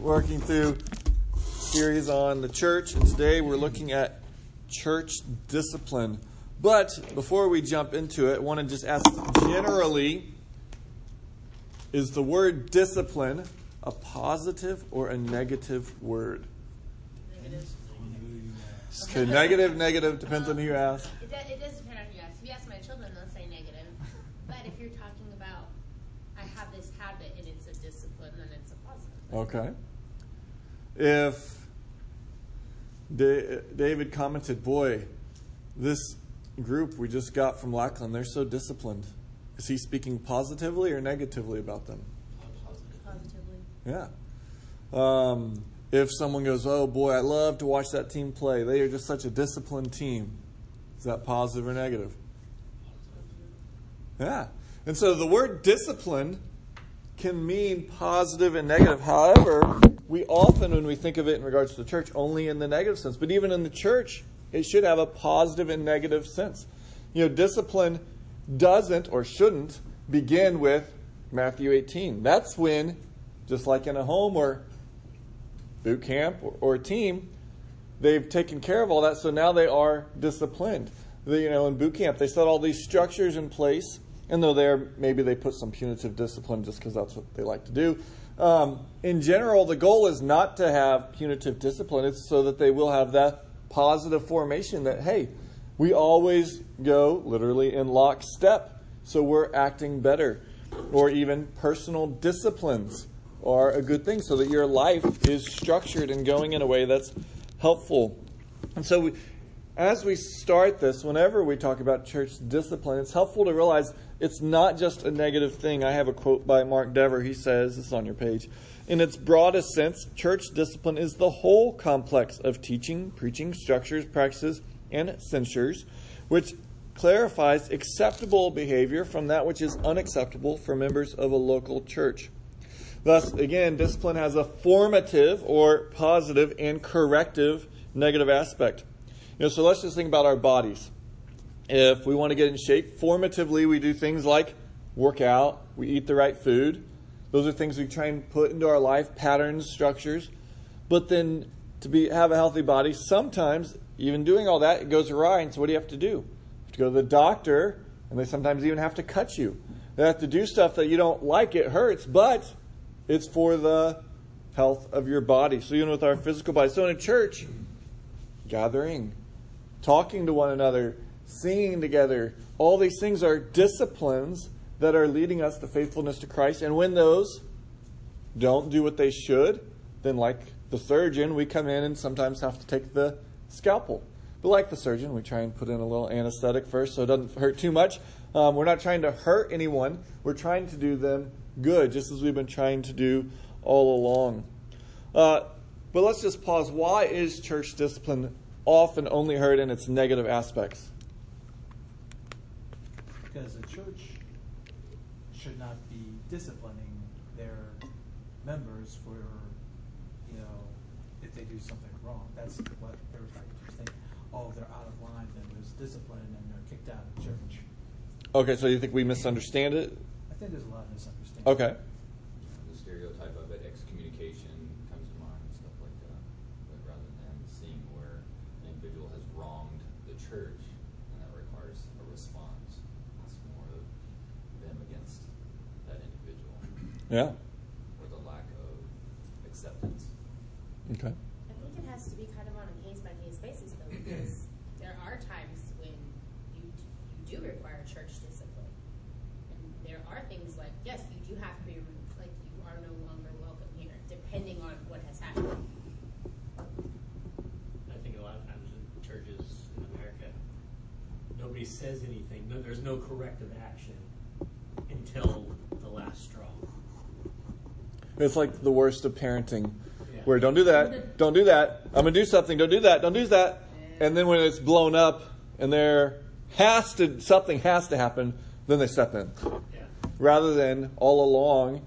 working through series on the church, and today we're looking at church discipline. But before we jump into it, I want to just ask generally is the word discipline a positive or a negative word? Negative. Okay, negative, negative, depends on who you ask. It, does, it does depend on who you ask. If you ask my children, they'll say negative. But if you're talking about, I have this habit and it's a discipline, then it's a positive. Okay. If Da- David commented, Boy, this group we just got from Lackland, they're so disciplined. Is he speaking positively or negatively about them? Positively. Yeah. Um, if someone goes, Oh boy, I love to watch that team play, they are just such a disciplined team, is that positive or negative? Yeah. And so the word discipline can mean positive and negative. However, we often, when we think of it in regards to the church, only in the negative sense. But even in the church, it should have a positive and negative sense. You know, discipline doesn't or shouldn't begin with Matthew 18. That's when, just like in a home or boot camp or, or a team, they've taken care of all that, so now they are disciplined. You know, in boot camp, they set all these structures in place, and though there maybe they put some punitive discipline just because that's what they like to do. Um, in general, the goal is not to have punitive discipline; it's so that they will have that positive formation that hey, we always go literally in lockstep, so we're acting better, or even personal disciplines are a good thing, so that your life is structured and going in a way that's helpful. And so, we, as we start this, whenever we talk about church discipline, it's helpful to realize it's not just a negative thing. I have a quote by Mark Dever. He says, this is on your page. In its broadest sense, church discipline is the whole complex of teaching, preaching, structures, practices, and censures, which clarifies acceptable behavior from that which is unacceptable for members of a local church. Thus, again, discipline has a formative or positive and corrective negative aspect. You know, so let's just think about our bodies. If we want to get in shape, formatively we do things like work out, we eat the right food. Those are things we try and put into our life, patterns, structures. But then to be have a healthy body, sometimes even doing all that, it goes awry. And so what do you have to do? You have to go to the doctor, and they sometimes even have to cut you. They have to do stuff that you don't like. It hurts, but it's for the health of your body. So even with our physical body. So in a church, gathering, talking to one another, singing together, all these things are disciplines that are leading us to faithfulness to Christ. And when those don't do what they should, then like the surgeon, we come in and sometimes have to take the scalpel. But like the surgeon, we try and put in a little anesthetic first so it doesn't hurt too much. Um, we're not trying to hurt anyone. We're trying to do them good, just as we've been trying to do all along. Uh, but let's just pause. Why is church discipline often only heard in its negative aspects? Because the church should not be disciplining their members for, you know, if they do something wrong. That's what everybody just think. Oh, they're out of line, then there's discipline, and they're kicked out of church. Okay, so you think we misunderstand it? I think there's a lot of misunderstanding. Okay. The stereotype of it, excommunication comes to mind and stuff like that. But rather than seeing where an individual has wronged the church and that requires a response, it's more of them against that individual Yeah. or the lack of acceptance. Okay. I think it has to be kind of on a case by case basis, though, because there are times when you you do require church discipline, and there are things like yes, you do have to be removed, like you are no longer welcome here, depending on what has happened. I think a lot of times in churches in America, nobody says anything. No, there's no corrective action until the last straw. It's like the worst of parenting, Yeah. where don't do that, don't do that. I'm gonna do something. Don't do that. Don't do that. And then when it's blown up and there has to something has to happen, then they step in, Yeah. rather than all along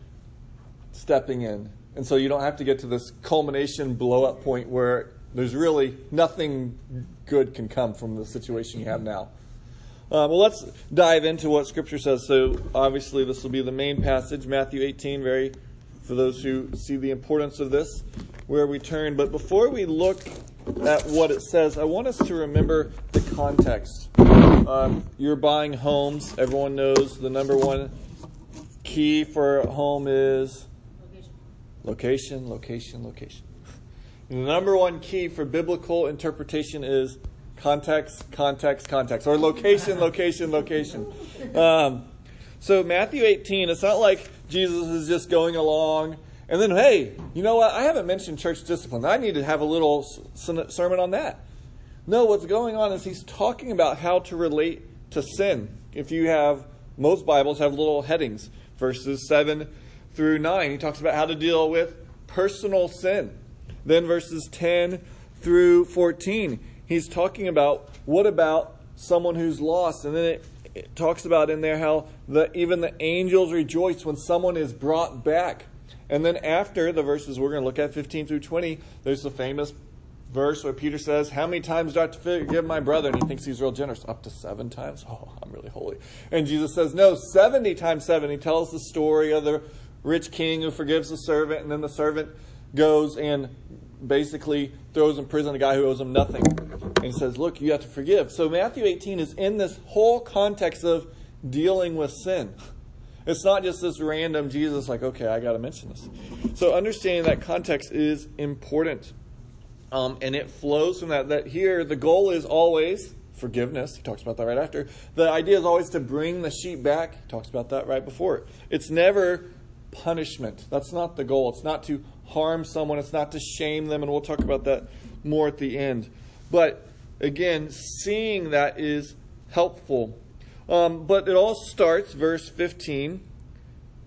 stepping in. And so you don't have to get to this culmination blow up point where there's really nothing good can come from the situation you have now. Uh, well, let's dive into what Scripture says. So, obviously, this will be the main passage, Matthew 18, very for those who see the importance of this, where we turn. But before we look at what it says, I want us to remember the context. Um, you're buying homes. Everyone knows the number one key for a home is Location. location, location, the number one key for biblical interpretation is context, context, context, or location, location, location. Um, so Matthew 18, it's not like Jesus is just going along and then, hey, you know what? I haven't mentioned church discipline. I need to have a little sermon on that. No, what's going on is he's talking about how to relate to sin. If you have, most Bibles have little headings, verses 7 through 9. He talks about how to deal with personal sin. Then verses 10 through 14, he's talking about what about someone who's lost. And then it, it talks about in there how the, even the angels rejoice when someone is brought back. And then after the verses we're going to look at, 15 through 20, there's the famous verse where Peter says, How many times do I have to forgive my brother? And he thinks he's real generous. Up to seven times? Oh, I'm really holy. And Jesus says, No, 70 times seven. He tells the story of the rich king who forgives the servant, and then the servant goes and basically throws in prison a guy who owes him nothing. And says, Look, you have to forgive. So Matthew 18 is in this whole context of dealing with sin. It's not just this random Jesus, like, okay, I got to mention this. So understanding that context is important. Um, and it flows from that. That here, the goal is always forgiveness. He talks about that right after. The idea is always to bring the sheep back. He talks about that right before. It's never punishment. That's not the goal. It's not to harm someone, it's not to shame them. And we'll talk about that more at the end. But again, seeing that is helpful. Um, but it all starts, verse 15.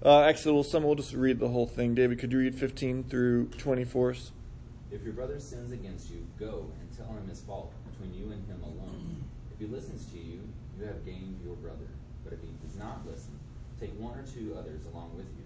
Uh, actually, we'll, some, we'll just read the whole thing. David, could you read 15 through 24? If your brother sins against you, go and tell him his fault between you and him alone. If he listens to you, you have gained your brother. But if he does not listen, take one or two others along with you,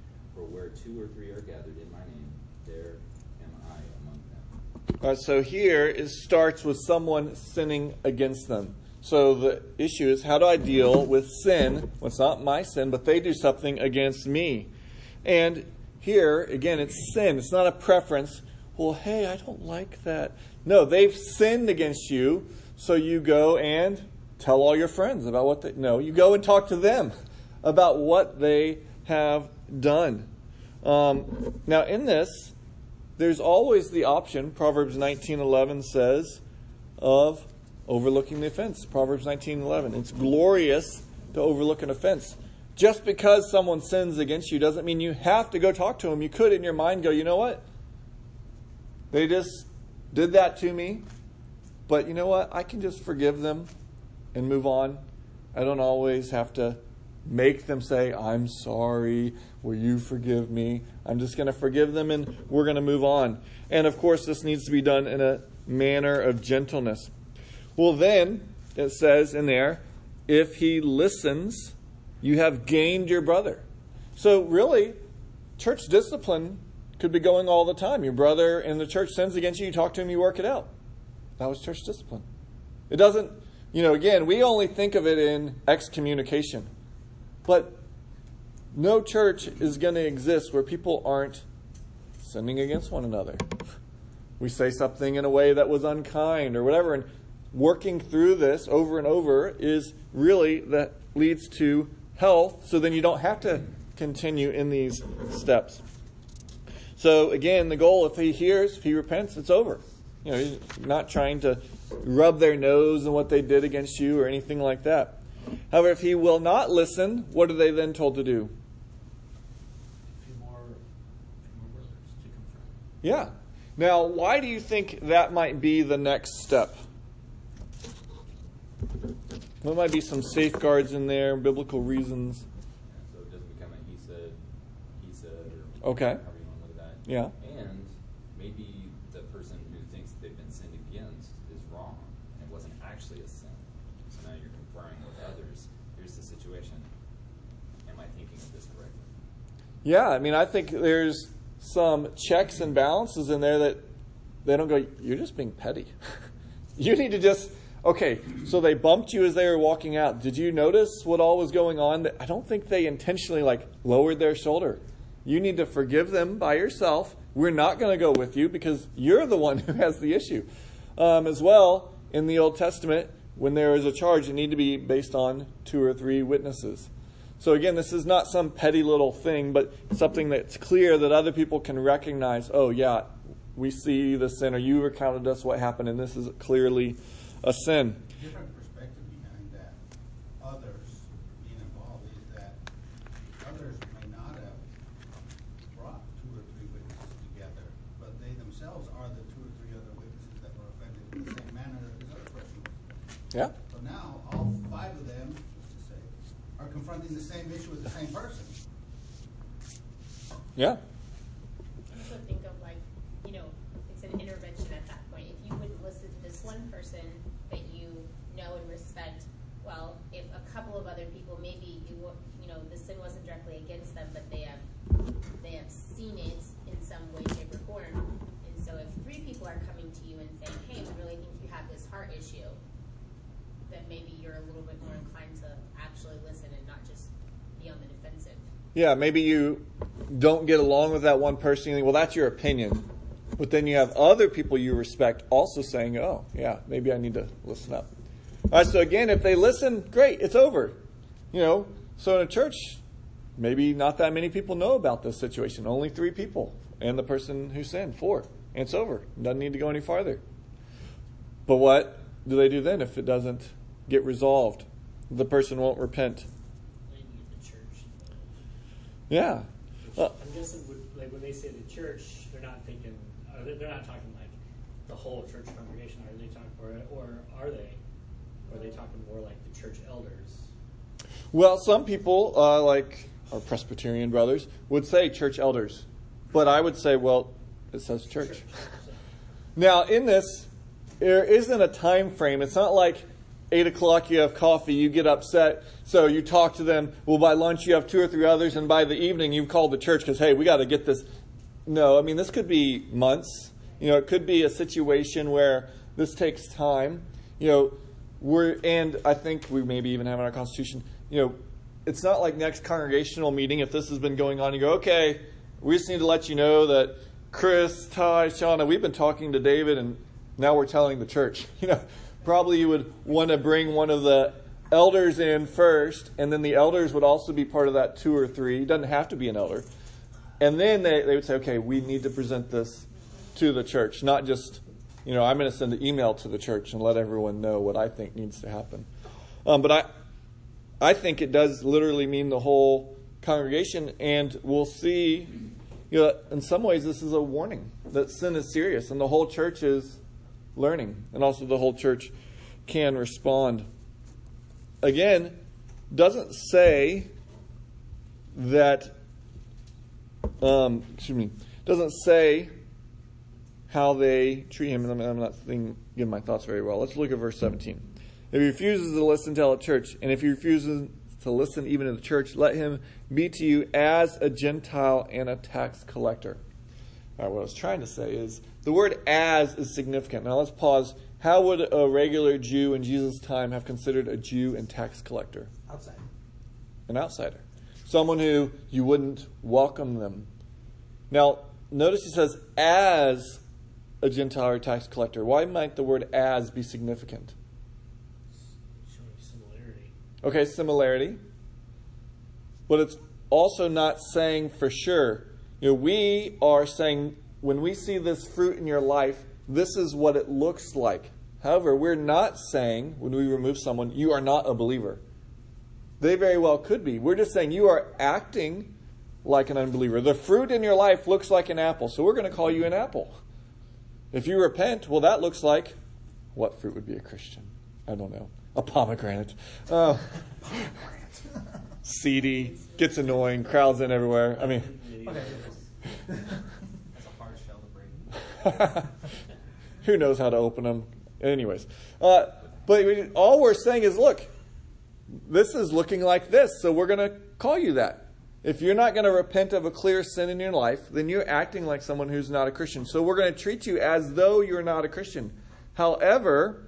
For where two or three are gathered in my name, there am I among them. So here it starts with someone sinning against them. So the issue is how do I deal with sin? Well, it's not my sin, but they do something against me. And here, again, it's sin. It's not a preference. Well, hey, I don't like that. No, they've sinned against you, so you go and tell all your friends about what they. No, you go and talk to them about what they have done. Um, now, in this, there's always the option. Proverbs 19:11 says of overlooking the offense. Proverbs 19:11. It's glorious to overlook an offense. Just because someone sins against you doesn't mean you have to go talk to them. You could in your mind go, you know what? They just did that to me, but you know what? I can just forgive them and move on. I don't always have to make them say, I'm sorry. Will you forgive me? I'm just going to forgive them and we're going to move on. And of course, this needs to be done in a manner of gentleness. Well, then, it says in there, if he listens, you have gained your brother. So, really, church discipline could be going all the time. Your brother in the church sins against you, you talk to him, you work it out. That was church discipline. It doesn't, you know, again, we only think of it in excommunication. But no church is going to exist where people aren't sinning against one another. We say something in a way that was unkind or whatever, and working through this over and over is really that leads to health, so then you don't have to continue in these steps. So again, the goal, if he hears, if he repents, it's over. You know, he's not trying to rub their nose in what they did against you or anything like that. However, if he will not listen, what are they then told to do? Yeah. Now, why do you think that might be the next step? What might be some safeguards in there, biblical reasons? So it doesn't become a he said, he said, or okay. however you want to look at that. Yeah. And maybe the person who thinks they've been sinned against is wrong, and it wasn't actually a sin. So now you're conferring with others. Here's the situation. Am I thinking of this correctly? Yeah, I mean, I think there's some checks and balances in there that they don't go, you're just being petty. you need to just, okay, so they bumped you as they were walking out. Did you notice what all was going on? I don't think they intentionally like lowered their shoulder. You need to forgive them by yourself. We're not going to go with you because you're the one who has the issue. Um, as well, in the Old Testament, when there is a charge, it need to be based on two or three witnesses. So again, this is not some petty little thing, but something that's clear that other people can recognize. Oh yeah, we see the sin, or you recounted us what happened, and this is clearly a sin. Yeah. I also think of like, you know, it's an intervention at that point. If you wouldn't listen to this one person that you know and respect, well, if a couple of other people, maybe you, you know, the sin wasn't directly against them, but they have, they have seen it in some way, shape, or form. And so if three people are coming to you and saying, hey, we really think you have this heart issue, then maybe you're a little bit more inclined to actually listen and not just be on the defensive. Yeah, maybe you don't get along with that one person. Think, well, that's your opinion. But then you have other people you respect also saying, oh, yeah, maybe I need to listen up. All right, so again, if they listen, great, it's over. You know, so in a church, maybe not that many people know about this situation. Only three people and the person who sinned, four. And it's over. Doesn't need to go any farther. But what do they do then if it doesn't get resolved? The person won't repent. Maybe the church. Yeah. Uh, I'm guessing would, like when they say the church, they're not thinking, uh, they're, not talking like the whole church congregation. Are they talking, or, or are they? Or are they talking more like the church elders? Well, some people, uh, like our Presbyterian brothers, would say church elders. But I would say, well, it says church. Now, in this, there isn't a time frame. It's not like 8 o'clock you have coffee, you get upset, so you talk to them. Well, by lunch you have two or three others, and by the evening you've called the church because, hey, we got to get this. No, I mean, this could be months. You know, it could be a situation where this takes time. You know, we're, and I think we maybe even have in our Constitution, you know, it's not like next congregational meeting, if this has been going on, you go, okay, we just need to let you know that Chris, Ty, Shauna, we've been talking to David, and now we're telling the church. You know, probably you would want to bring one of the elders in first, and then the elders would also be part of that two or three. It doesn't have to be an elder. And then they, they would say, okay, we need to present this to the church, not just, you know, I'm going to send an email to the church and let everyone know what I think needs to happen. Um, but I, I think it does literally mean the whole congregation, and we'll see. You know, in some ways, this is a warning that sin is serious, and the whole church is learning, and also the whole church can respond. Again, doesn't say that. Um, excuse me. Doesn't say how they treat him. and I'm not thinking, giving my thoughts very well. Let's look at verse 17. If he refuses to listen, tell at church. And if he refuses to listen even to the church, let him be to you as a Gentile and a tax collector. Right, what I was trying to say is the word as is significant. Now let's pause. How would a regular Jew in Jesus' time have considered a Jew and tax collector? Outside. An outsider. Someone who you wouldn't welcome them. Now, notice he says, as a Gentile or tax collector. Why might the word as be significant? Showing similarity. Okay, similarity. But it's also not saying for sure. You know, we are saying when we see this fruit in your life, this is what it looks like. However, we're not saying when we remove someone, you are not a believer. They very well could be. We're just saying you are acting like an unbeliever. The fruit in your life looks like an apple, so we're going to call you an apple. If you repent, well, that looks like what fruit would be a Christian? I don't know. A pomegranate. Uh, pomegranate. seedy, gets annoying, crowds in everywhere. I mean, Okay. That's a hard shell to break. who knows how to open them? Anyways, uh, but we, all we're saying is, look, this is looking like this, so we're going to call you that. If you're not going to repent of a clear sin in your life, then you're acting like someone who's not a Christian. So we're going to treat you as though you're not a Christian. However,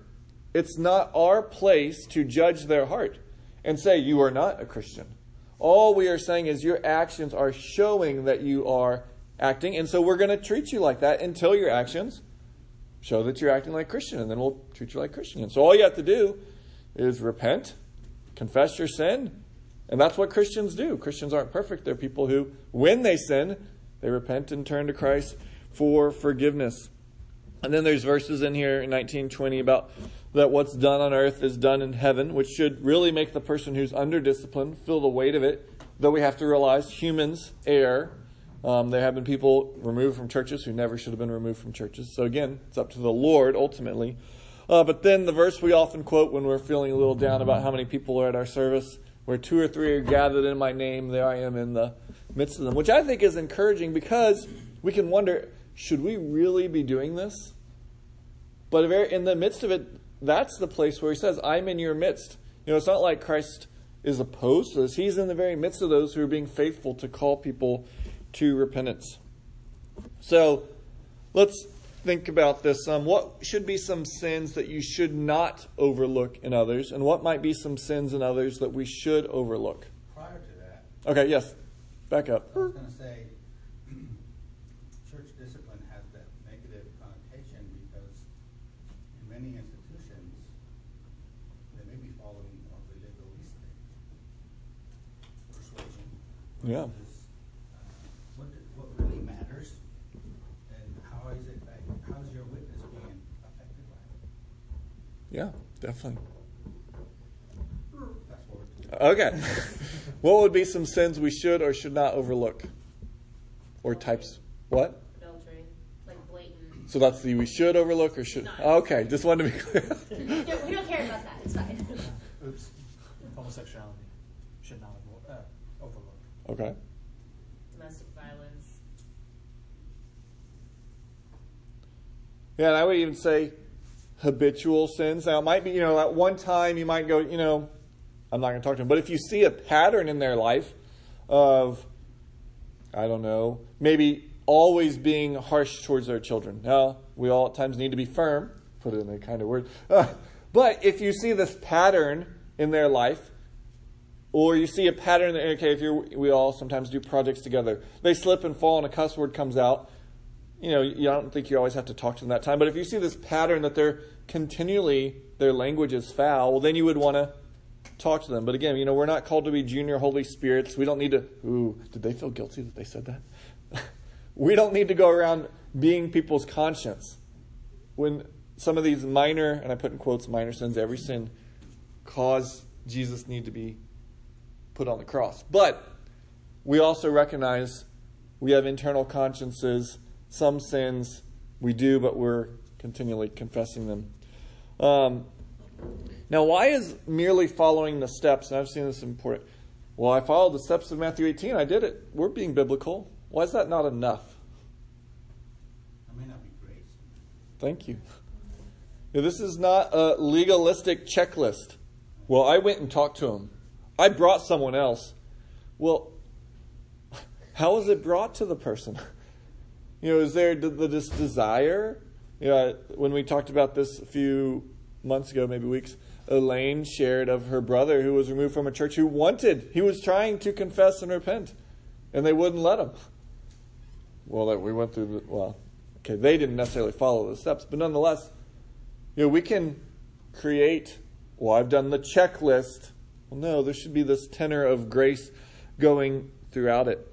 it's not our place to judge their heart and say you are not a Christian. All we are saying is your actions are showing that you are acting, and so we're going to treat you like that until your actions show that you're acting like Christian, and then we'll treat you like Christian. And so all you have to do is repent, confess your sin, and that's what Christians do. Christians aren't perfect. They're people who, when they sin, they repent and turn to Christ for forgiveness. And then there's verses in here in 1920 about that what's done on earth is done in heaven, which should really make the person who's under discipline feel the weight of it. Though we have to realize humans err. Um, there have been people removed from churches who never should have been removed from churches. So again, it's up to the Lord ultimately. Uh, but then the verse we often quote when we're feeling a little down about how many people are at our service where two or three are gathered in my name, there I am in the midst of them, which I think is encouraging because we can wonder should we really be doing this? But in the midst of it, that's the place where he says, I'm in your midst. You know, it's not like Christ is opposed to this. He's in the very midst of those who are being faithful to call people to repentance. So let's think about this. Um, what should be some sins that you should not overlook in others, and what might be some sins in others that we should overlook? Prior to that, Okay, yes. Back up. I was going to say, church discipline has that negative connotation because in many institutions, they may be following more of a legalistic persuasion. Yeah. What, what really matters and how is it, that- how is your witness being affected by it? Yeah, definitely. Okay. what would be some sins we should or should not overlook? Or types? What? Adultery, like blatant. So that's the we should overlook or should? Okay, just wanted to be clear. we, don't, we don't care about that. It's fine. Oops. Homosexuality should not avo- uh, overlook. Okay. Domestic violence. Yeah, and I would even say habitual sins. Now, it might be, you know, at one time you might go, you know, I'm not going to talk to them, but if you see a pattern in their life of, I don't know, maybe always being harsh towards their children. Now, we all at times need to be firm, put it in a kind of word. Uh, but if you see this pattern in their life, or you see a pattern, that, okay, if you're, we all sometimes do projects together, they slip and fall and a cuss word comes out, you know, you don't think you always have to talk to them that time. But if you see this pattern that they're continually, their language is foul, well, then you would want to talk to them. But again, you know, we're not called to be junior Holy Spirits. We don't need to, ooh, did they feel guilty that they said that? we don't need to go around being people's conscience. When some of these minor, and I put in quotes, minor sins, every sin cause Jesus need to be put on the cross. But we also recognize we have internal consciences. Some sins we do, but we're continually confessing them. Um, now, why is merely following the steps, and I've seen this important, well, I followed the steps of Matthew 18, I did it. We're being biblical. Why is that not enough? That may not be grace. Thank you. Now, this is not a legalistic checklist. Well, I went and talked to him. I brought someone else. Well, how was it brought to the person? You know, is there th- th- this desire? You know, when we talked about this a few months ago, maybe weeks, Elaine shared of her brother who was removed from a church who wanted, he was trying to confess and repent, and they wouldn't let him. Well, we went through the, well, okay, they didn't necessarily follow the steps, but nonetheless, you know, we can create, well, I've done the checklist. Well, no, there should be this tenor of grace going throughout it.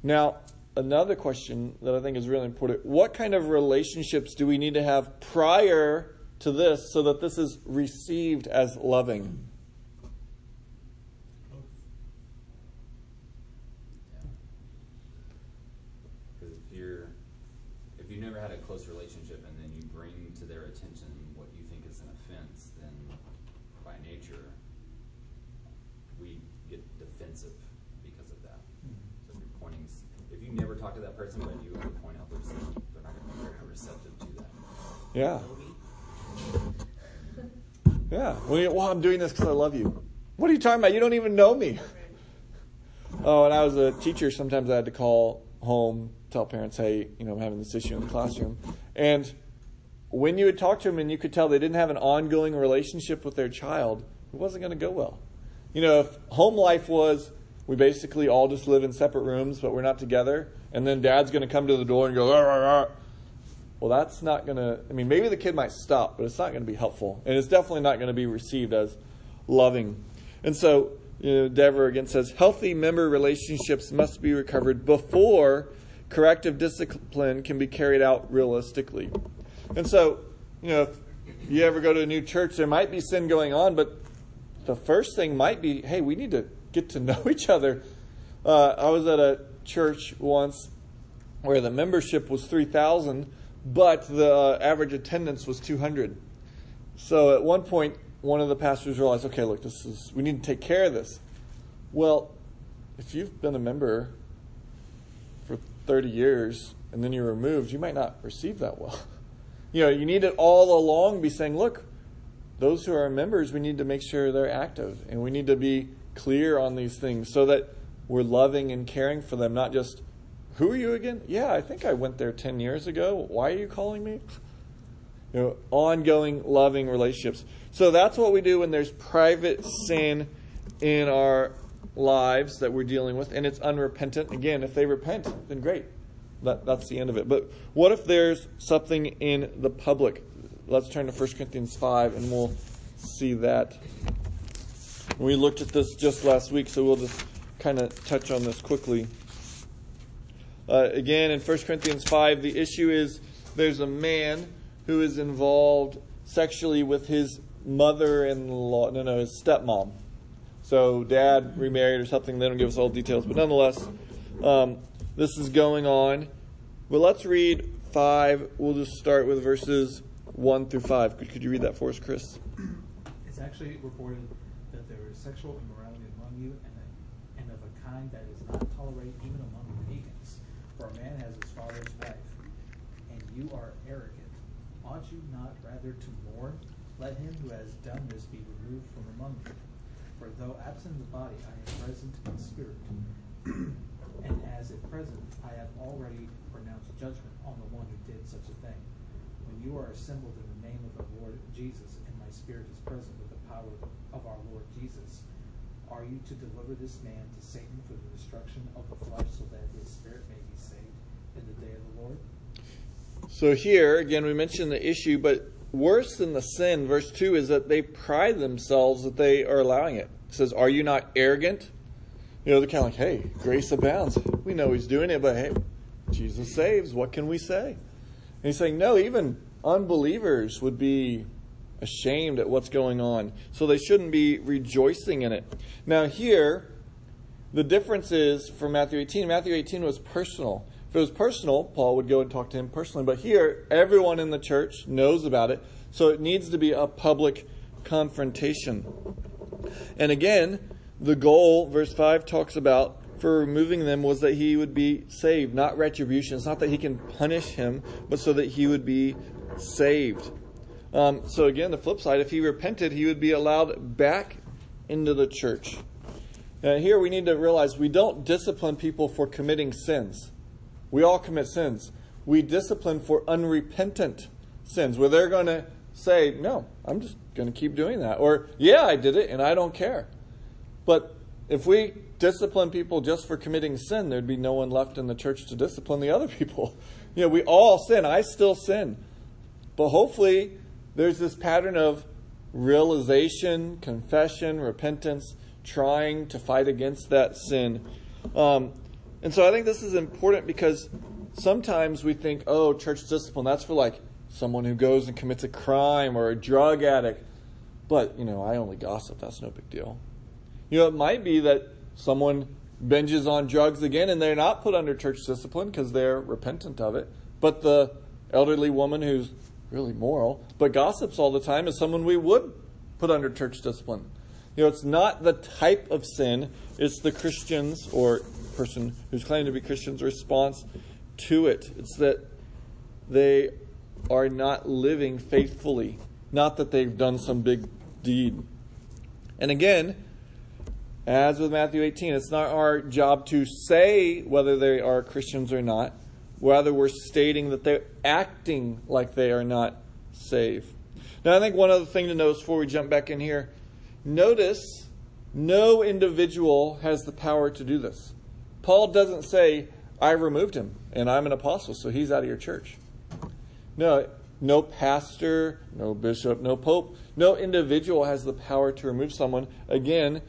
Now, another question that I think is really important what kind of relationships do we need to have prior to this so that this is received as loving? Because if you're, if you never had a close relationship and then you bring to their attention what you think is an offense, then by nature, we get defensive because of that. So if you're pointing, s- if you never talk to that person, but you ever point out their sin, they're not going to be very receptive to that. Yeah. Yeah. Well, I'm doing this because I love you. What are you talking about? You don't even know me. Oh, and I was a teacher. Sometimes I had to call home, tell parents, hey, you know, I'm having this issue in the classroom. And when you would talk to them and you could tell they didn't have an ongoing relationship with their child, it wasn't going to go well. You know, if home life was we basically all just live in separate rooms, but we're not together, and then dad's going to come to the door and go. Well, that's not going to, I mean, maybe the kid might stop, but it's not going to be helpful. And it's definitely not going to be received as loving. And so, you know, Dever again says healthy member relationships must be recovered before corrective discipline can be carried out realistically. And so, you know, if you ever go to a new church, there might be sin going on, but the first thing might be hey, we need to get to know each other. Uh, I was at a church once where the membership was 3,000, but the uh, average attendance was 200. So at one point, one of the pastors realized, okay, look, this is we need to take care of this. Well, if you've been a member for 30 years and then you're removed, you might not receive that well. You know, you need to all along be saying, look, those who are members, we need to make sure they're active and we need to be clear on these things so that we're loving and caring for them, not just, who are you again? Yeah, I think I went there 10 years ago. Why are you calling me? You know, ongoing loving relationships. So that's what we do when there's private sin in our lives that we're dealing with and it's unrepentant. Again, if they repent, then great. That, that's the end of it. But what if there's something in the public? Let's turn to 1 Corinthians 5 and we'll see that. We looked at this just last week, so we'll just kind of touch on this quickly. Uh, again, in 1 Corinthians 5, the issue is there's a man who is involved sexually with his mother in law, no, no, his stepmom. So dad remarried or something. They don't give us all the details, but nonetheless, um, this is going on. But let's read 5. We'll just start with verses 1 through 5. Could, could you read that for us, Chris? It's actually reported that there is sexual immorality among you, and, and of a kind that is not tolerated even among pagans. For a man has his father's wife, and you are arrogant. Ought you not rather to mourn? Let him who has done this be removed from among you. For though absent in the body, I am present in spirit. and as at present, I have already pronounced judgment on the one who did such a thing. When you are assembled in the name of the Lord Jesus, and my spirit is present with the power of our Lord Jesus, are you to deliver this man to Satan for the destruction of the flesh, so that his spirit may be saved in the day of the Lord? So here, again, we mentioned the issue, but worse than the sin, verse 2, is that they pride themselves that they are allowing it. It says, Are you not arrogant? You know, they're kind of like, Hey, grace abounds. We know he's doing it, but hey, Jesus saves. What can we say? And he's saying, No, even unbelievers would be ashamed at what's going on. So they shouldn't be rejoicing in it. Now, here, the difference is from Matthew 18. Matthew 18 was personal. If it was personal, Paul would go and talk to him personally. But here, everyone in the church knows about it. So it needs to be a public confrontation. And again, the goal, verse 5 talks about for removing them was that he would be saved, not retribution. It's not that he can punish him, but so that he would be saved. Um, so again, the flip side, if he repented, he would be allowed back into the church. Now, here we need to realize we don't discipline people for committing sins. We all commit sins. We discipline for unrepentant sins, where they're going to say, No, I'm just going to keep doing that. Or, Yeah, I did it and I don't care. But if we discipline people just for committing sin, there'd be no one left in the church to discipline the other people. You know, we all sin. I still sin. But hopefully, there's this pattern of realization, confession, repentance, trying to fight against that sin. Um, and so I think this is important because sometimes we think, oh, church discipline, that's for like someone who goes and commits a crime or a drug addict. But, you know, I only gossip. That's no big deal. You know, it might be that someone binges on drugs again and they're not put under church discipline because they're repentant of it. But the elderly woman who's really moral but gossips all the time is someone we would put under church discipline. You know, it's not the type of sin, it's the Christian's or person who's claiming to be Christian's response to it. It's that they are not living faithfully. Not that they've done some big deed. And again, as with Matthew 18, it's not our job to say whether they are Christians or not. Rather, we're stating that they're acting like they are not saved. Now, I think one other thing to notice before we jump back in here notice no individual has the power to do this. Paul doesn't say, I removed him and I'm an apostle, so he's out of your church. No, no pastor, no bishop, no pope, no individual has the power to remove someone. Again,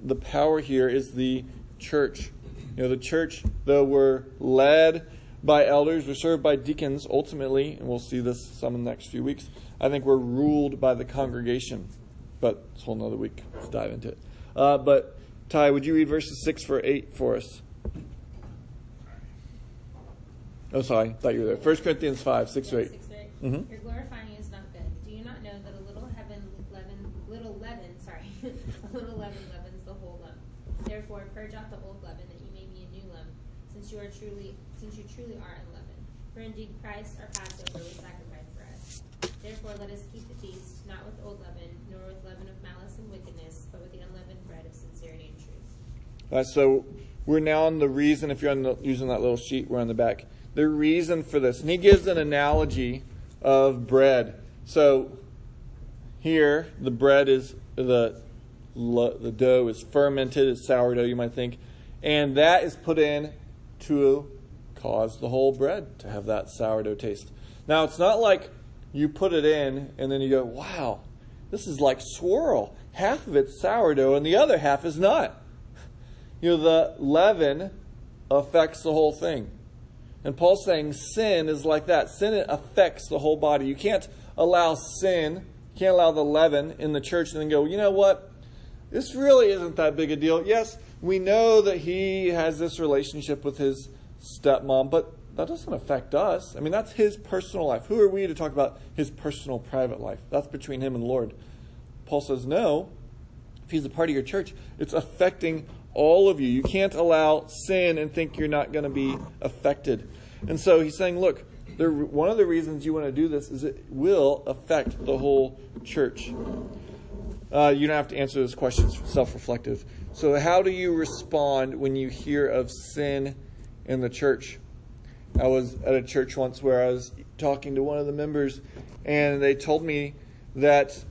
the power here is the church. You know, the church, though we're led by elders, we're served by deacons ultimately, and we'll see this some in the next few weeks. I think we're ruled by the congregation. But it's a whole nother week. Let's dive into it. Uh, but Ty, would you read verses 6 for 8 for us? Oh, sorry. I thought you were there. 1 Corinthians 5, 6 or 8. Six or eight. Mhm. Your glorifying is not good. Do you not know that a little heaven leaven, little leaven, sorry, a little leaven leavens the whole lump. Therefore, purge out the old leaven, that you may be a new lump, since you are truly, since you truly are unleavened. For indeed, Christ our Passover was sacrificed for us. Therefore, let us keep the feast, not with old leaven, nor with leaven of malice and wickedness, but with the unleavened bread of sincerity and truth. Uh, so we're now on the reason, if you're on the, using that little sheet, we're on the back. The reason for this. And he gives an analogy of bread. So here, the bread is, the, the dough is fermented, it's sourdough, you might think. And that is put in to cause the whole bread to have that sourdough taste. Now, it's not like you put it in and then you go, wow, this is like swirl. Half of it's sourdough and the other half is not. You know, the leaven affects the whole thing. And Paul's saying sin is like that. Sin affects the whole body. You can't allow sin, you can't allow the leaven in the church and then go, you know what? This really isn't that big a deal. Yes, we know that he has this relationship with his stepmom, but that doesn't affect us. I mean, that's his personal life. Who are we to talk about his personal, private life? That's between him and the Lord. Paul says, no. If he's a part of your church, it's affecting all of you. You can't allow sin and think you're not going to be affected. And so he's saying, look, there, one of the reasons you want to do this is it will affect the whole church. Uh, you don't have to answer those questions self reflective. So, how do you respond when you hear of sin in the church? I was at a church once where I was talking to one of the members, and they told me that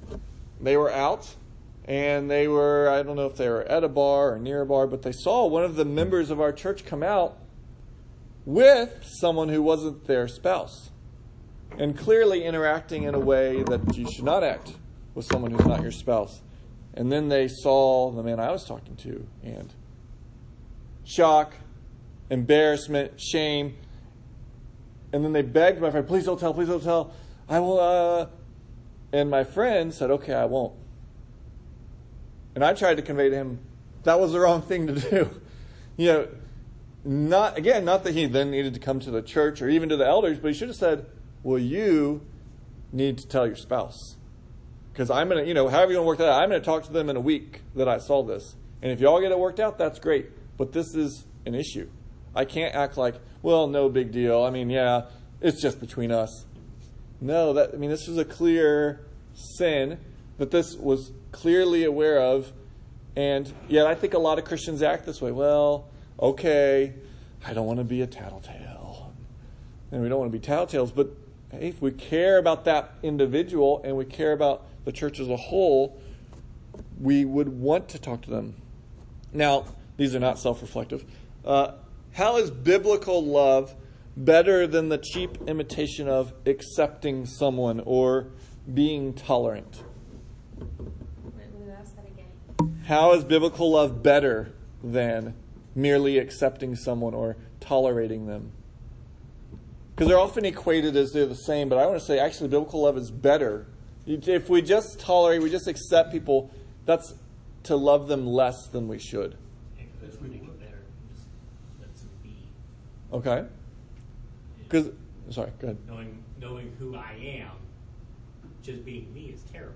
they were out and they were, I don't know if they were at a bar or near a bar, but they saw one of the members of our church come out with someone who wasn't their spouse and clearly interacting in a way that you should not act with someone who's not your spouse. And then they saw the man I was talking to, and shock, embarrassment, shame. And then they begged my friend, please don't tell, please don't tell. I will, uh, and my friend said, okay, I won't. And I tried to convey to him that was the wrong thing to do. You know, not, again, not that he then needed to come to the church or even to the elders, but he should have said, well, you need to tell your spouse. Because I'm going to, you know, however you to work that out, I'm going to talk to them in a week that I saw this. And if y'all get it worked out, that's great. But this is an issue. I can't act like, well, no big deal. I mean, yeah, it's just between us. No, that I mean, this is a clear sin that this was clearly aware of, and yet I think a lot of Christians act this way. Well, okay, I don't want to be a tattletale, and we don't want to be tattletales. But hey, if we care about that individual and we care about the church as a whole, we would want to talk to them. Now, these are not self-reflective. Uh, how is biblical love better than the cheap imitation of accepting someone or being tolerant? Wait, will you ask that again? How is biblical love better than merely accepting someone or tolerating them? Because they're often equated as they're the same, but I want to say actually biblical love is better. If we just tolerate, we just accept people, that's to love them less than we should. That's make it better. Just let them be. Okay? Because, sorry, go ahead. knowing knowing who I am, just being me is terrible.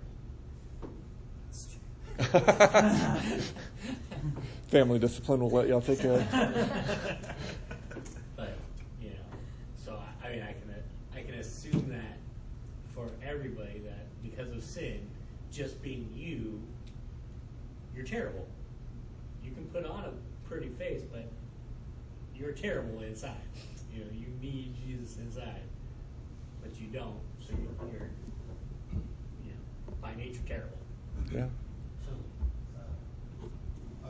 Family discipline will let y'all take care of it. but you know, so I, I mean, I can I can assume that for everybody that because of sin, just being you, you're terrible. You can put on a pretty face, but you're terrible inside. You know, you need Jesus inside, but you don't. So you're, you know, by nature terrible. Yeah.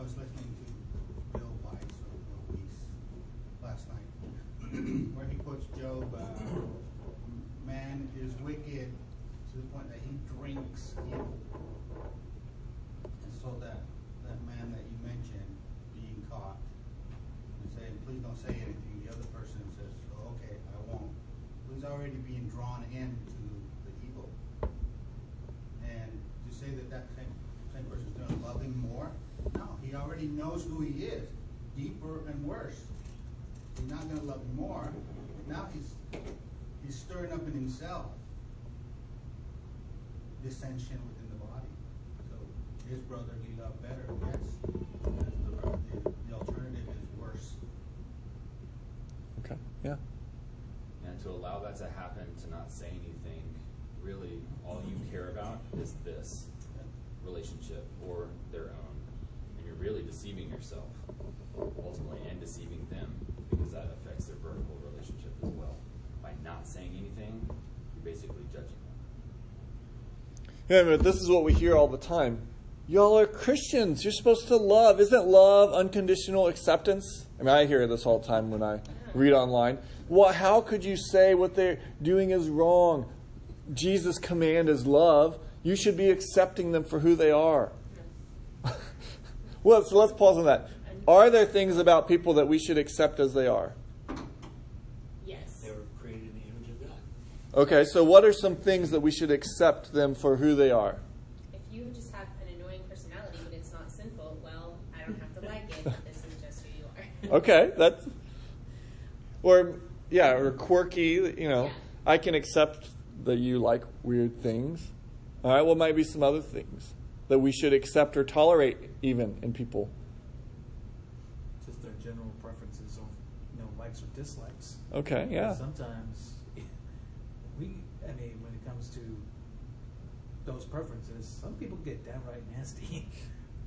I was listening to Bill Weiss or Bill Weiss last night, where he puts Job, uh, man is wicked to the point that he drinks evil. And so that, that man that you mentioned being caught and saying, please don't say anything, the other person says, oh, okay, I won't. He's already being drawn into the evil. And to say that that same, same person's going to love him more, no, he already knows who he is, deeper and worse. He's not going to love him more. Now he's he's stirring up in himself dissension within the body. So his brother he loved better. Yes, the, the, the alternative is worse. Okay. Yeah. And to allow that to happen, to not say anything, really all you care about is this relationship or their own. Really deceiving yourself ultimately and deceiving them because that affects their vertical relationship as well. By not saying anything, you're basically judging them. Yeah, but this is what we hear all the time. Y'all are Christians. You're supposed to love. Isn't love unconditional acceptance? I mean, I hear this all the time when I read online. Well, how could you say what they're doing is wrong? Jesus' command is love. You should be accepting them for who they are. Well, so let's pause on that. Are there things about people that we should accept as they are? Yes. They were created in the image of God. Okay, so what are some things that we should accept them for who they are? If you just have an annoying personality, but it's not sinful, well, I don't have to like it. This is just who you are. Okay, that's or yeah, or quirky. You know, Yeah. I can accept that you like weird things. All right, well, might be some other things that we should accept or tolerate even in people. Just their general preferences of, you know, likes or dislikes. Okay, yeah, Sometimes we, I mean, when it comes to those preferences, some people get downright nasty.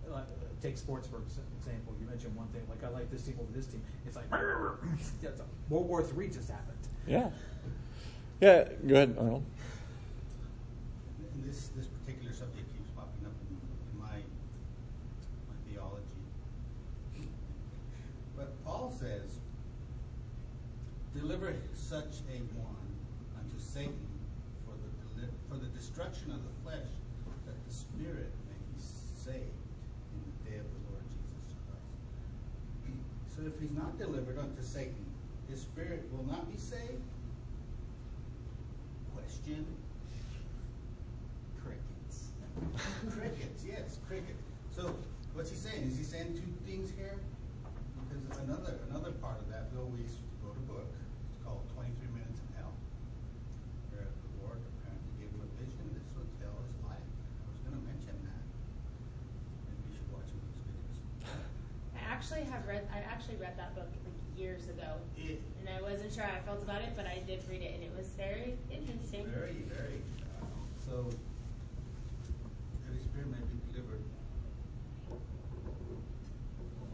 Like, uh, Take sports for example. You mentioned one thing, like I like this team over this team. It's like that's a- World War Three just happened. yeah, yeah. Go ahead, Arnold. And this, this particular subject keeps popping up in, in my, my theology. But Paul says, deliver such a one unto Satan for the, for the destruction of the flesh, that the spirit may be saved in the day of the Lord Jesus Christ. So if he's not delivered unto Satan, his spirit will not be saved? Question. Crickets. crickets, yes, cricket. So what's he saying? Is he saying two things here? Because another another part of that, Bill Weiss wrote a book. It's called Twenty Three Minutes in Hell. Where the Lord apparently gave him a vision. This would tell his life. I was going to mention that. Maybe you should watch some of these videos. I actually have read. I actually read that book like years ago, It, and I wasn't sure how I felt about it, but I did read it, and it was very interesting. Very, very. Um, so, every spirit may be delivered.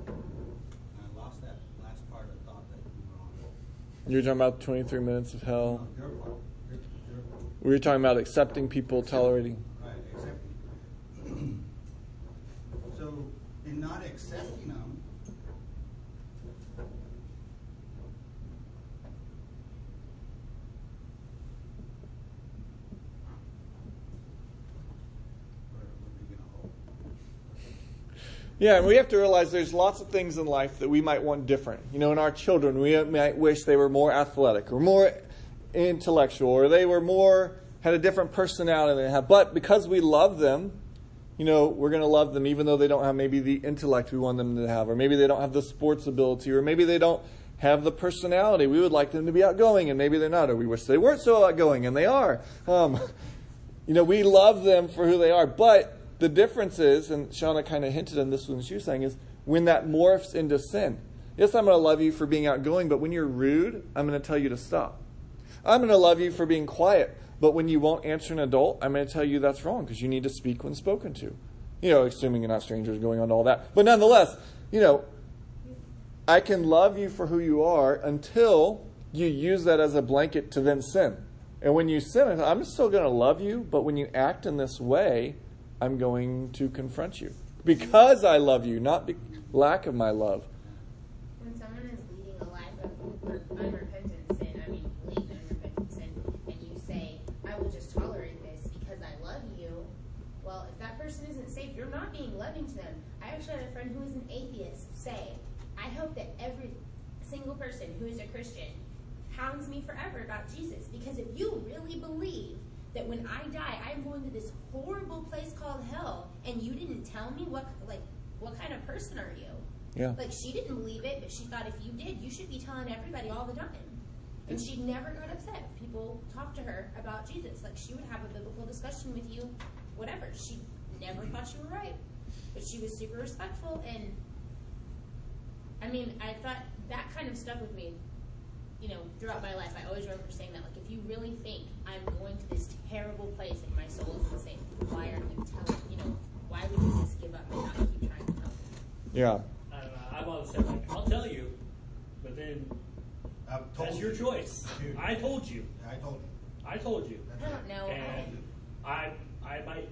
I lost that last part of thought that you were on. You're talking about 23 minutes of hell. We were talking about accepting people, tolerating. right, accepting. so, in not accepting them, where, where are we gonna hold? Yeah, and we have to realize there's lots of things in life that we might want different. You know, in our children, we might wish they were more athletic or more intellectual or they were more, had a different personality than have. But because we love them, you know, we're going to love them even though they don't have maybe the intellect we want them to have, or maybe they don't have the sports ability, or maybe they don't have the personality. We would like them to be outgoing, and maybe they're not, or we wish they weren't so outgoing, and they are. Um, you know, we love them for who they are. But the difference is, and Shauna kind of hinted on this when she was saying, is when that morphs into sin. Yes, I'm going to love you for being outgoing, but when you're rude, I'm going to tell you to stop. I'm going to love you for being quiet, But when you won't answer an adult, I'm going to tell you that's wrong because you need to speak when spoken to. You know, assuming you're not strangers going on to all that. But nonetheless, you know, I can love you for who you are until you use that as a blanket to then sin. And when you sin, I'm still going to love you, but when you act in this way, I'm going to confront you. Because I love you, not be- lack of my love. When someone is leading a life of unrepentant sin, I mean blatant unrepentant sin, and you say, I will just tolerate this because I love you, well, if that person isn't saved, you're not being loving to them. I actually had a friend who was an atheist say, I hope that every single person who is a Christian hounds me forever about Jesus because if you really believe that when I die I'm going to this horrible place called hell and you didn't tell me what like what kind of person are you? Yeah. Like she didn't believe it, but she thought if you did, you should be telling everybody all the time. And she never got upset if people talked to her about Jesus. Like she would have a biblical discussion with you, whatever. She never thought you were right, but she was super respectful. And I mean, I thought that kind of stuck with me. You know, throughout my life, I always remember saying that. Like, if you really think I'm going to this terrible place and my soul is the same, why are you telling? You know, why would you just give up and not keep trying to help? Yeah. I don't know. I'm on the same like I'll tell you, but then I've told that's your choice. Dude. I told you. I told you. I told you. I don't know. I, And I I might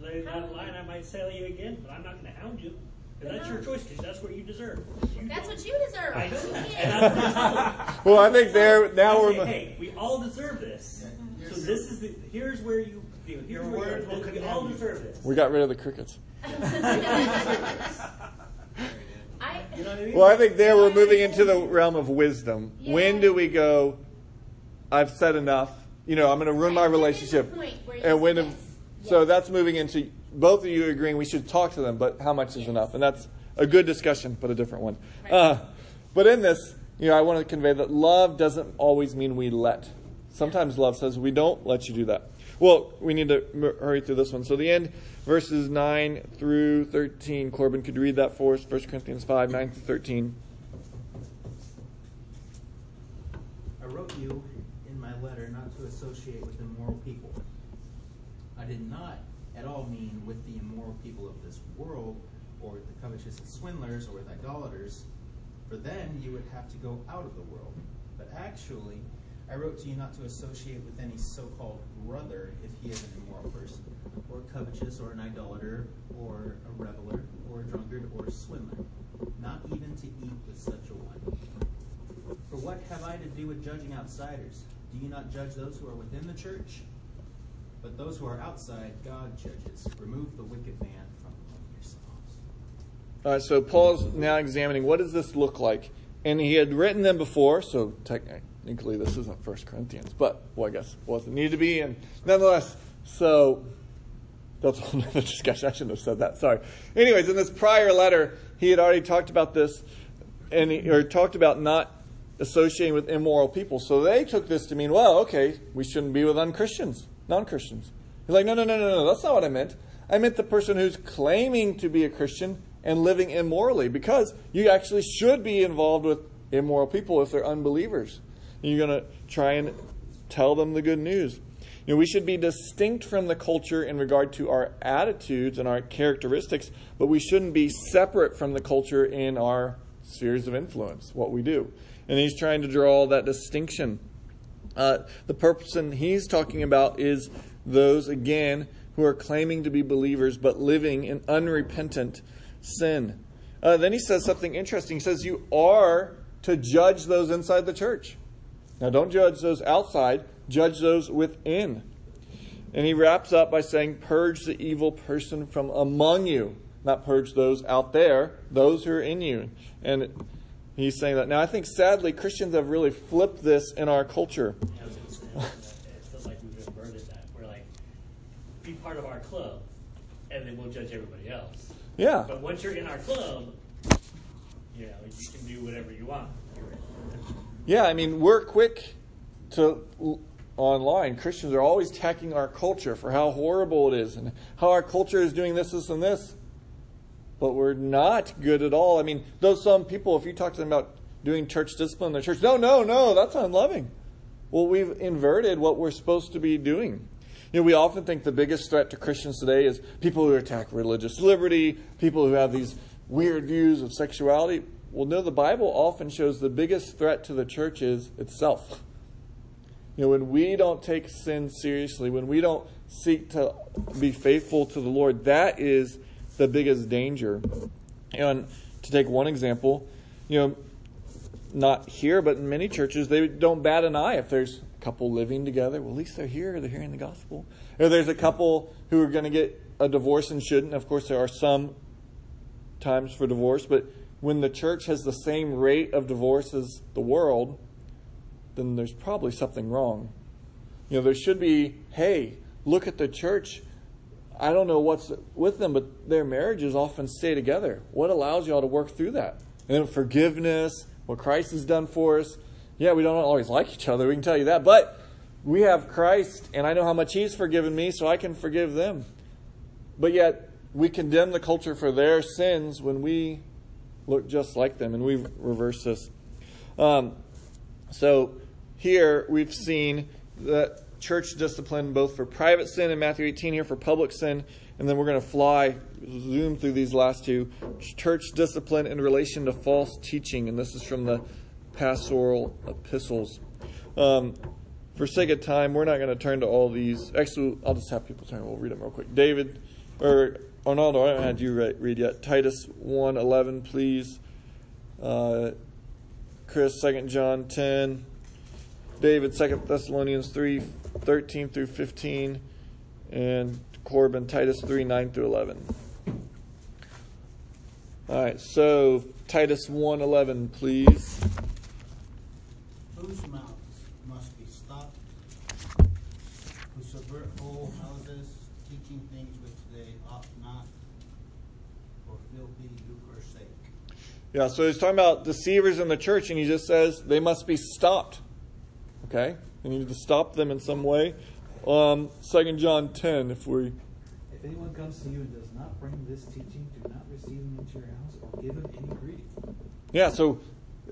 lay that line. I might sell you again, but I'm not going to hound you. 'Cause that's your choice. Because that's what you deserve. You that's don't. what you deserve. I know She that. can't. And that's what I told you. Well, I think there now we're. say, hey, we all deserve this. Yeah. So this is the here's where you, you here's Your where words will we all deserve this. We got rid of the crickets. I, You know what I mean? Well, I think there we're moving into the realm of wisdom. When do we go? I've said enough. You know, I'm going to ruin my Right, there is relationship. point where you And when? yes. So Yes. that's moving into both of you agreeing we should talk to them, but how much is enough? And that's a good discussion, but a different one. Right. Uh, but in this, you know, I want to convey that love doesn't always mean we let. Sometimes love says we don't let you do that. Well, we need to m- hurry through this one. So the end, verses 9 through 13. Corbin could you read that for us, 1 Corinthians 5, 9 through 13. I wrote you in my letter not to associate with immoral people. I did not at all mean with the immoral people of this world, or the covetous and swindlers, or with idolaters, for then you would have to go out of the world. But actually, I wrote to you not to associate with any so called brother if he is an immoral person, or covetous, or an idolater, or a reveler, or a drunkard, or a swindler, not even to eat with such a one. For what have I to do with judging outsiders? Do you not judge those who are within the church? But those who are outside, God judges. Remove the wicked man from among yourselves. All right, so Paul's now examining what does this look like, and he had written them before, so technically this isn't First Corinthians, but well, I guess it wasn't need to be, and nonetheless, so that's a whole other discussion. I shouldn't have said that. Sorry. Anyways, in this prior letter, he had already talked about this, and he, or talked about not associating with immoral people. So they took this to mean, well, okay, we shouldn't be with unchristians, non-Christians. He's like, no, no, no, no, no. That's not what I meant. I meant the person who's claiming to be a Christian and living immorally, because you actually should be involved with immoral people if they're unbelievers. You're going to try and tell them the good news. You know, we should be distinct from the culture in regard to our attitudes and our characteristics, but we shouldn't be separate from the culture in our spheres of influence, what we do. And he's trying to draw that distinction. Uh, the person he's talking about is those, again, who are claiming to be believers but living in unrepentant sin. Uh, then he says something interesting. He says, You are to judge those inside the church. Now, don't judge those outside, judge those within. And he wraps up by saying, Purge the evil person from among you. Not purge those out there, those who are in you. And he's saying that. Now, I think sadly, Christians have really flipped this in our culture. I was gonna say, it feels like we've inverted that. We're like, be part of our club, and then we'll judge everybody else. Yeah. But once you're in our club, you know, you can do whatever you want. Yeah, I mean, we're quick to online. Christians are always attacking our culture for how horrible it is and how our culture is doing this, this, and this. But we're not good at all. I mean, those some people, if you talk to them about doing church discipline in the church, no, no, no, that's unloving. Well, we've inverted what we're supposed to be doing. You know, we often think the biggest threat to Christians today is people who attack religious liberty, people who have these weird views of sexuality. Well, no, the Bible often shows the biggest threat to the church is itself. You know, when we don't take sin seriously, when we don't seek to be faithful to the Lord, that is the biggest danger. And to take one example, you know, not here, but in many churches, they don't bat an eye if there's a couple living together. Well, at least they're here, they're hearing the gospel. Or there's a couple who are going to get a divorce and shouldn't. Of course, there are some times for divorce, but when the church has the same rate of divorce as the world, then there's probably something wrong. You know, there should be, hey, look at the church. I don't know what's with them, but their marriages often stay together. What allows y'all to work through that? And then forgiveness, what Christ has done for us. Yeah, we don't always like each other, we can tell you that. But we have Christ, and I know how much He's forgiven me, so I can forgive them. But yet, we condemn the culture for their sins when we look just like them, and we reverse this. Um, so, here we've seen that church discipline both for private sin in Matthew 18 here for public sin, and then we're going to fly, zoom through these last two. Church discipline in relation to false teaching, and this is from the pastoral epistles. Um, for sake of time, we're not going to turn to all these. Actually, I'll just have people turn. We'll read them real quick. David, or Arnaldo, I haven't had you read yet. Titus 1 11, please. Uh, Chris, 2 John 10. David, 2 Thessalonians 3 13 through 15. And Corbin, Titus 3 9 through 11. All right, so Titus 1 11, please. Whose mouths must be stopped, who subvert whole houses, teaching things which they ought not, for filthy lucre's sake. Yeah, so he's talking about deceivers in the church, and he just says they must be stopped. Okay? We need to stop them in some way. Um, 2 John 10, if we. If anyone comes to you and does not bring this teaching, do not receive him into your house or give him any greeting. Yeah, so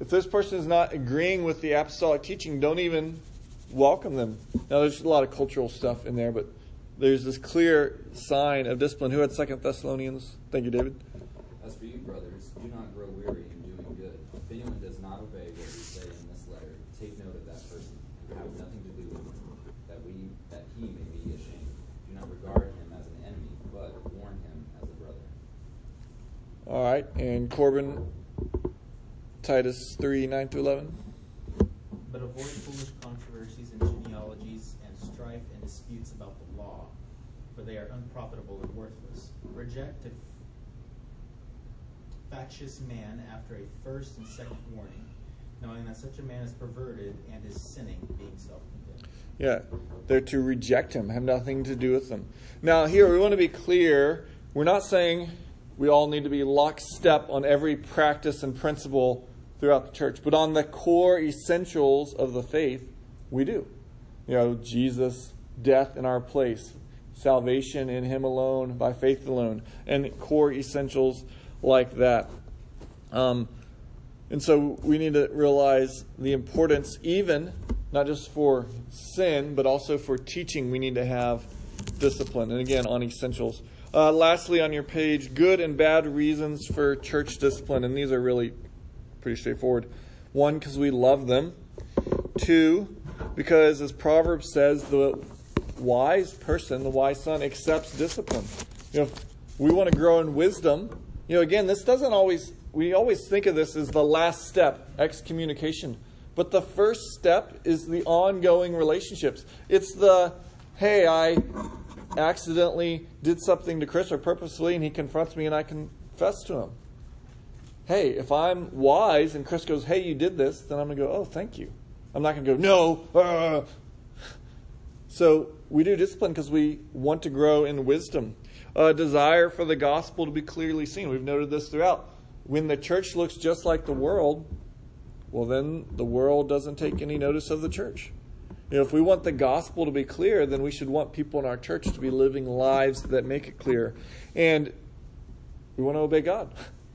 if this person is not agreeing with the apostolic teaching, don't even welcome them. Now, there's a lot of cultural stuff in there, but there's this clear sign of discipline. Who had Second Thessalonians? Thank you, David. As for you, brothers, do not grow weary in doing good. If anyone does not obey what we say in this letter, take note of that person and have nothing to do with him, that we that he may be ashamed. Do not regard him as an enemy, but warn him as a brother. All right, and Corbin, Titus 3 9 through 11. But avoid foolish controversies and genealogies and strife and disputes about the law, for they are unprofitable and worthless. Reject a factious man after a first and second warning, knowing that such a man is perverted and is sinning, being self-condemned. Yeah, they're to reject him, have nothing to do with them. Now, here we want to be clear. We're not saying we all need to be lockstep on every practice and principle throughout the church, but on the core essentials of the faith, we do. You know, Jesus' death in our place, salvation in Him alone, by faith alone, and core essentials like that. Um, and so we need to realize the importance, even not just for sin, but also for teaching, we need to have discipline. And again, on essentials. Uh, lastly, on your page, good and bad reasons for church discipline. And these are really pretty straightforward. One, because we love them. Two, because as Proverbs says, the wise person, the wise son, accepts discipline. You know, we want to grow in wisdom, you know, again, this doesn't always, we always think of this as the last step, excommunication. But the first step is the ongoing relationships. It's the, hey, I accidentally did something to Chris or purposely, and he confronts me and I confess to him. Hey, if I'm wise and Chris goes, hey, you did this, then I'm going to go, oh, thank you. I'm not going to go, no. Uh. So we do discipline because we want to grow in wisdom. A desire for the gospel to be clearly seen. We've noted this throughout. When the church looks just like the world, well, then the world doesn't take any notice of the church. Know, if we want the gospel to be clear, then we should want people in our church to be living lives that make it clear. And we want to obey God.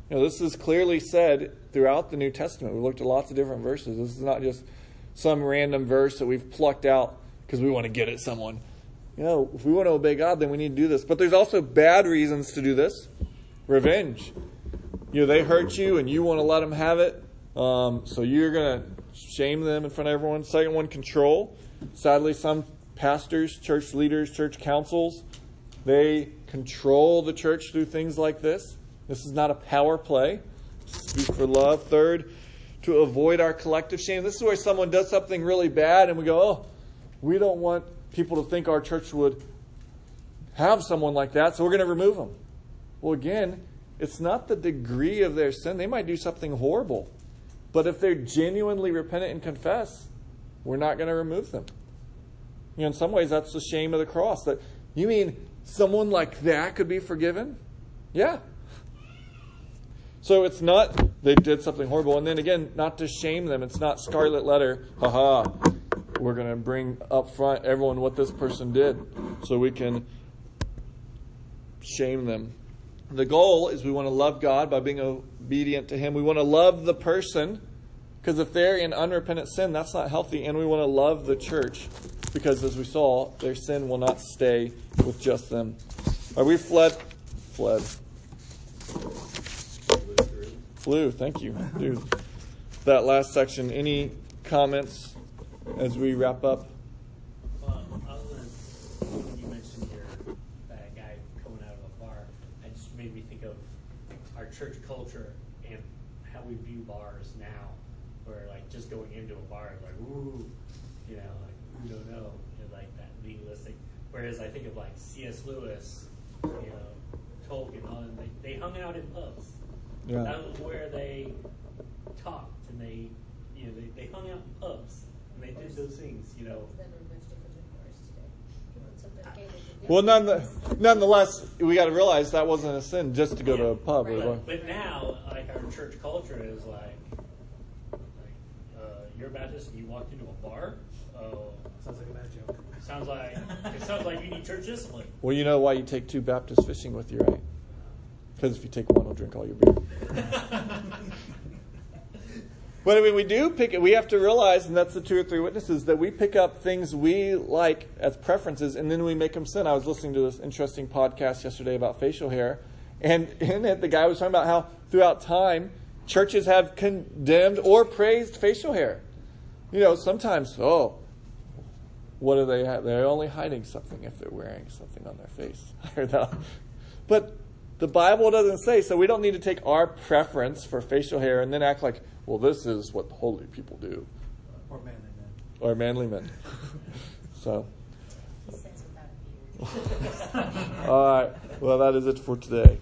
You know, this is clearly said throughout the New Testament. We looked at lots of different verses. This is not just some random verse that we've plucked out because we want to get at someone. You know, if we want to obey God, then we need to do this. But there's also bad reasons to do this. Revenge. You know, they hurt you and you want to let them have it. Um, so you're going to shame them in front of everyone. Second one, control. Sadly, some pastors, church leaders, church councils, they control the church through things like this. This is not a power play. Speak for love. Third, to avoid our collective shame. This is where someone does something really bad and we go, oh, we don't want people to think our church would have someone like that, so we're going to remove them. Well, again, it's not the degree of their sin. They might do something horrible. But if they're genuinely repentant and confess, we're not going to remove them. You know, in some ways, that's the shame of the cross. That you mean someone like that could be forgiven? Yeah. So it's not they did something horrible, and then again, not to shame them. It's not scarlet letter. Haha. We're going to bring up front everyone what this person did, so we can shame them. The goal is we want to love God by being obedient to Him. We want to love the person because if they're in unrepentant sin, that's not healthy. And we want to love the church because, as we saw, their sin will not stay with just them. Are we fled? Fled. Flew. Thank you, dude. That last section. Any comments as we wrap up? Well, other than you mentioned your that guy coming out of a bar, it just made me think of our church culture and how we view bars now. Where like just going into a bar is like, ooh, you know, like we don't mm-hmm. know, and like that legalistic. Whereas I think of like C.S. Lewis, you know, Tolkien, all them, they, they hung out in pubs. Yeah. That was where they talked and they, you know, they, they hung out in pubs and they did those things, you know. Then we're much different than bars today. You want something catered to Well, none different nonetheless, we got to realize that wasn't a sin just to go to a pub. or. But, but now, like our church culture is like, like you're a Baptist and you walked into a bar. Oh, Sounds like a bad joke. sounds like it sounds like you need church discipline. Well, you know why you take two Baptist fishing with you, right? Because if you take one, I'll drink all your beer. But I mean, we do pick. We have to realize, and that's the two or three witnesses, that we pick up things we like as preferences, and then we make them sin. I was listening to this interesting podcast yesterday about facial hair, and in it, the guy was talking about how throughout time, churches have condemned or praised facial hair. You know, sometimes, oh, what do they have? They're only hiding something if they're wearing something on their face. I heard that. But the Bible doesn't say, so we don't need to take our preference for facial hair and then act like, well, this is what holy people do, Or manly men. or manly men. so, He says without a beard. all right. Well, that is it for today.